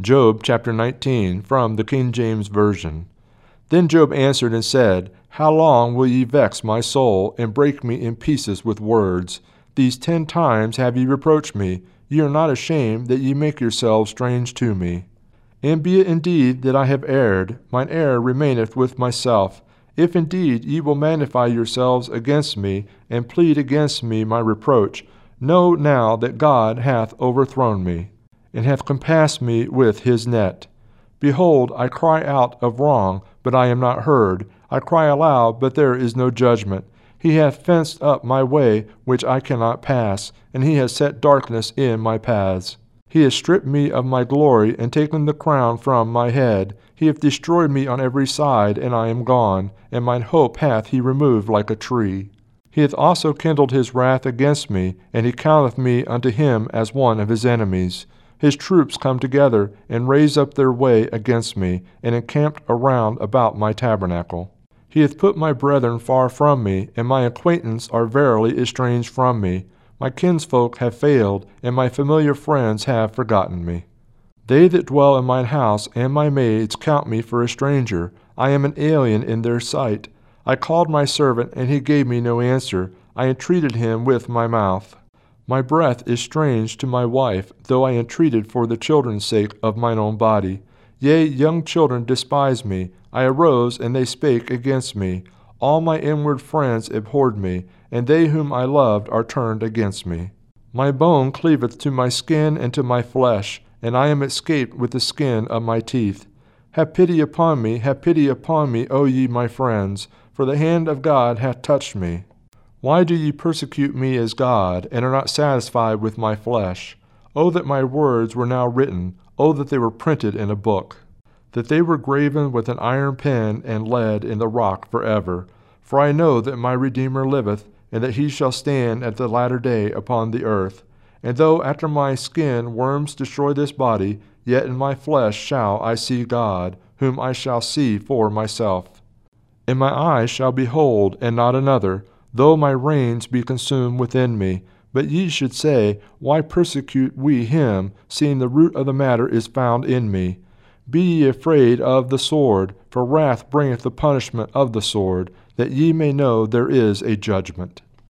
Job chapter 19 from the King James Version. Then Job answered and said, How long will ye vex my soul, and break me in pieces with words? These ten times have ye reproached me. Ye are not ashamed that ye make yourselves strange to me. And be it indeed that I have erred, mine error remaineth with myself. If indeed ye will magnify yourselves against me, and plead against me my reproach, know now that God hath overthrown me and hath compassed me with his net. Behold, I cry out of wrong, but I am not heard. I cry aloud, but there is no judgment. He hath fenced up my way which I cannot pass, and he has set darkness in my paths. He has stripped me of my glory, and taken the crown from my head. He hath destroyed me on every side, and I am gone, and mine hope hath he removed like a tree. He hath also kindled his wrath against me, and he counteth me unto him as one of his enemies his troops come together and raise up their way against me, and encamped around about my tabernacle. He hath put my brethren far from me, and my acquaintance are verily estranged from me. My kinsfolk have failed, and my familiar friends have forgotten me. They that dwell in mine house and my maids count me for a stranger. I am an alien in their sight. I called my servant, and he gave me no answer. I entreated him with my mouth. My breath is strange to my wife, though I entreated for the children's sake of mine own body. Yea, young children despise me. I arose, and they spake against me. All my inward friends abhorred me, and they whom I loved are turned against me. My bone cleaveth to my skin and to my flesh, and I am escaped with the skin of my teeth. Have pity upon me, have pity upon me, O ye my friends, for the hand of God hath touched me. Why do ye persecute me as God, and are not satisfied with my flesh? Oh, that my words were now written! Oh, that they were printed in a book! That they were graven with an iron pen and lead in the rock for ever. For I know that my Redeemer liveth, and that he shall stand at the latter day upon the earth. And though after my skin worms destroy this body, yet in my flesh shall I see God, whom I shall see for myself. And my eyes shall behold, and not another though my reins be consumed within me. But ye should say, Why persecute we him, seeing the root of the matter is found in me? Be ye afraid of the sword, for wrath bringeth the punishment of the sword, that ye may know there is a judgment.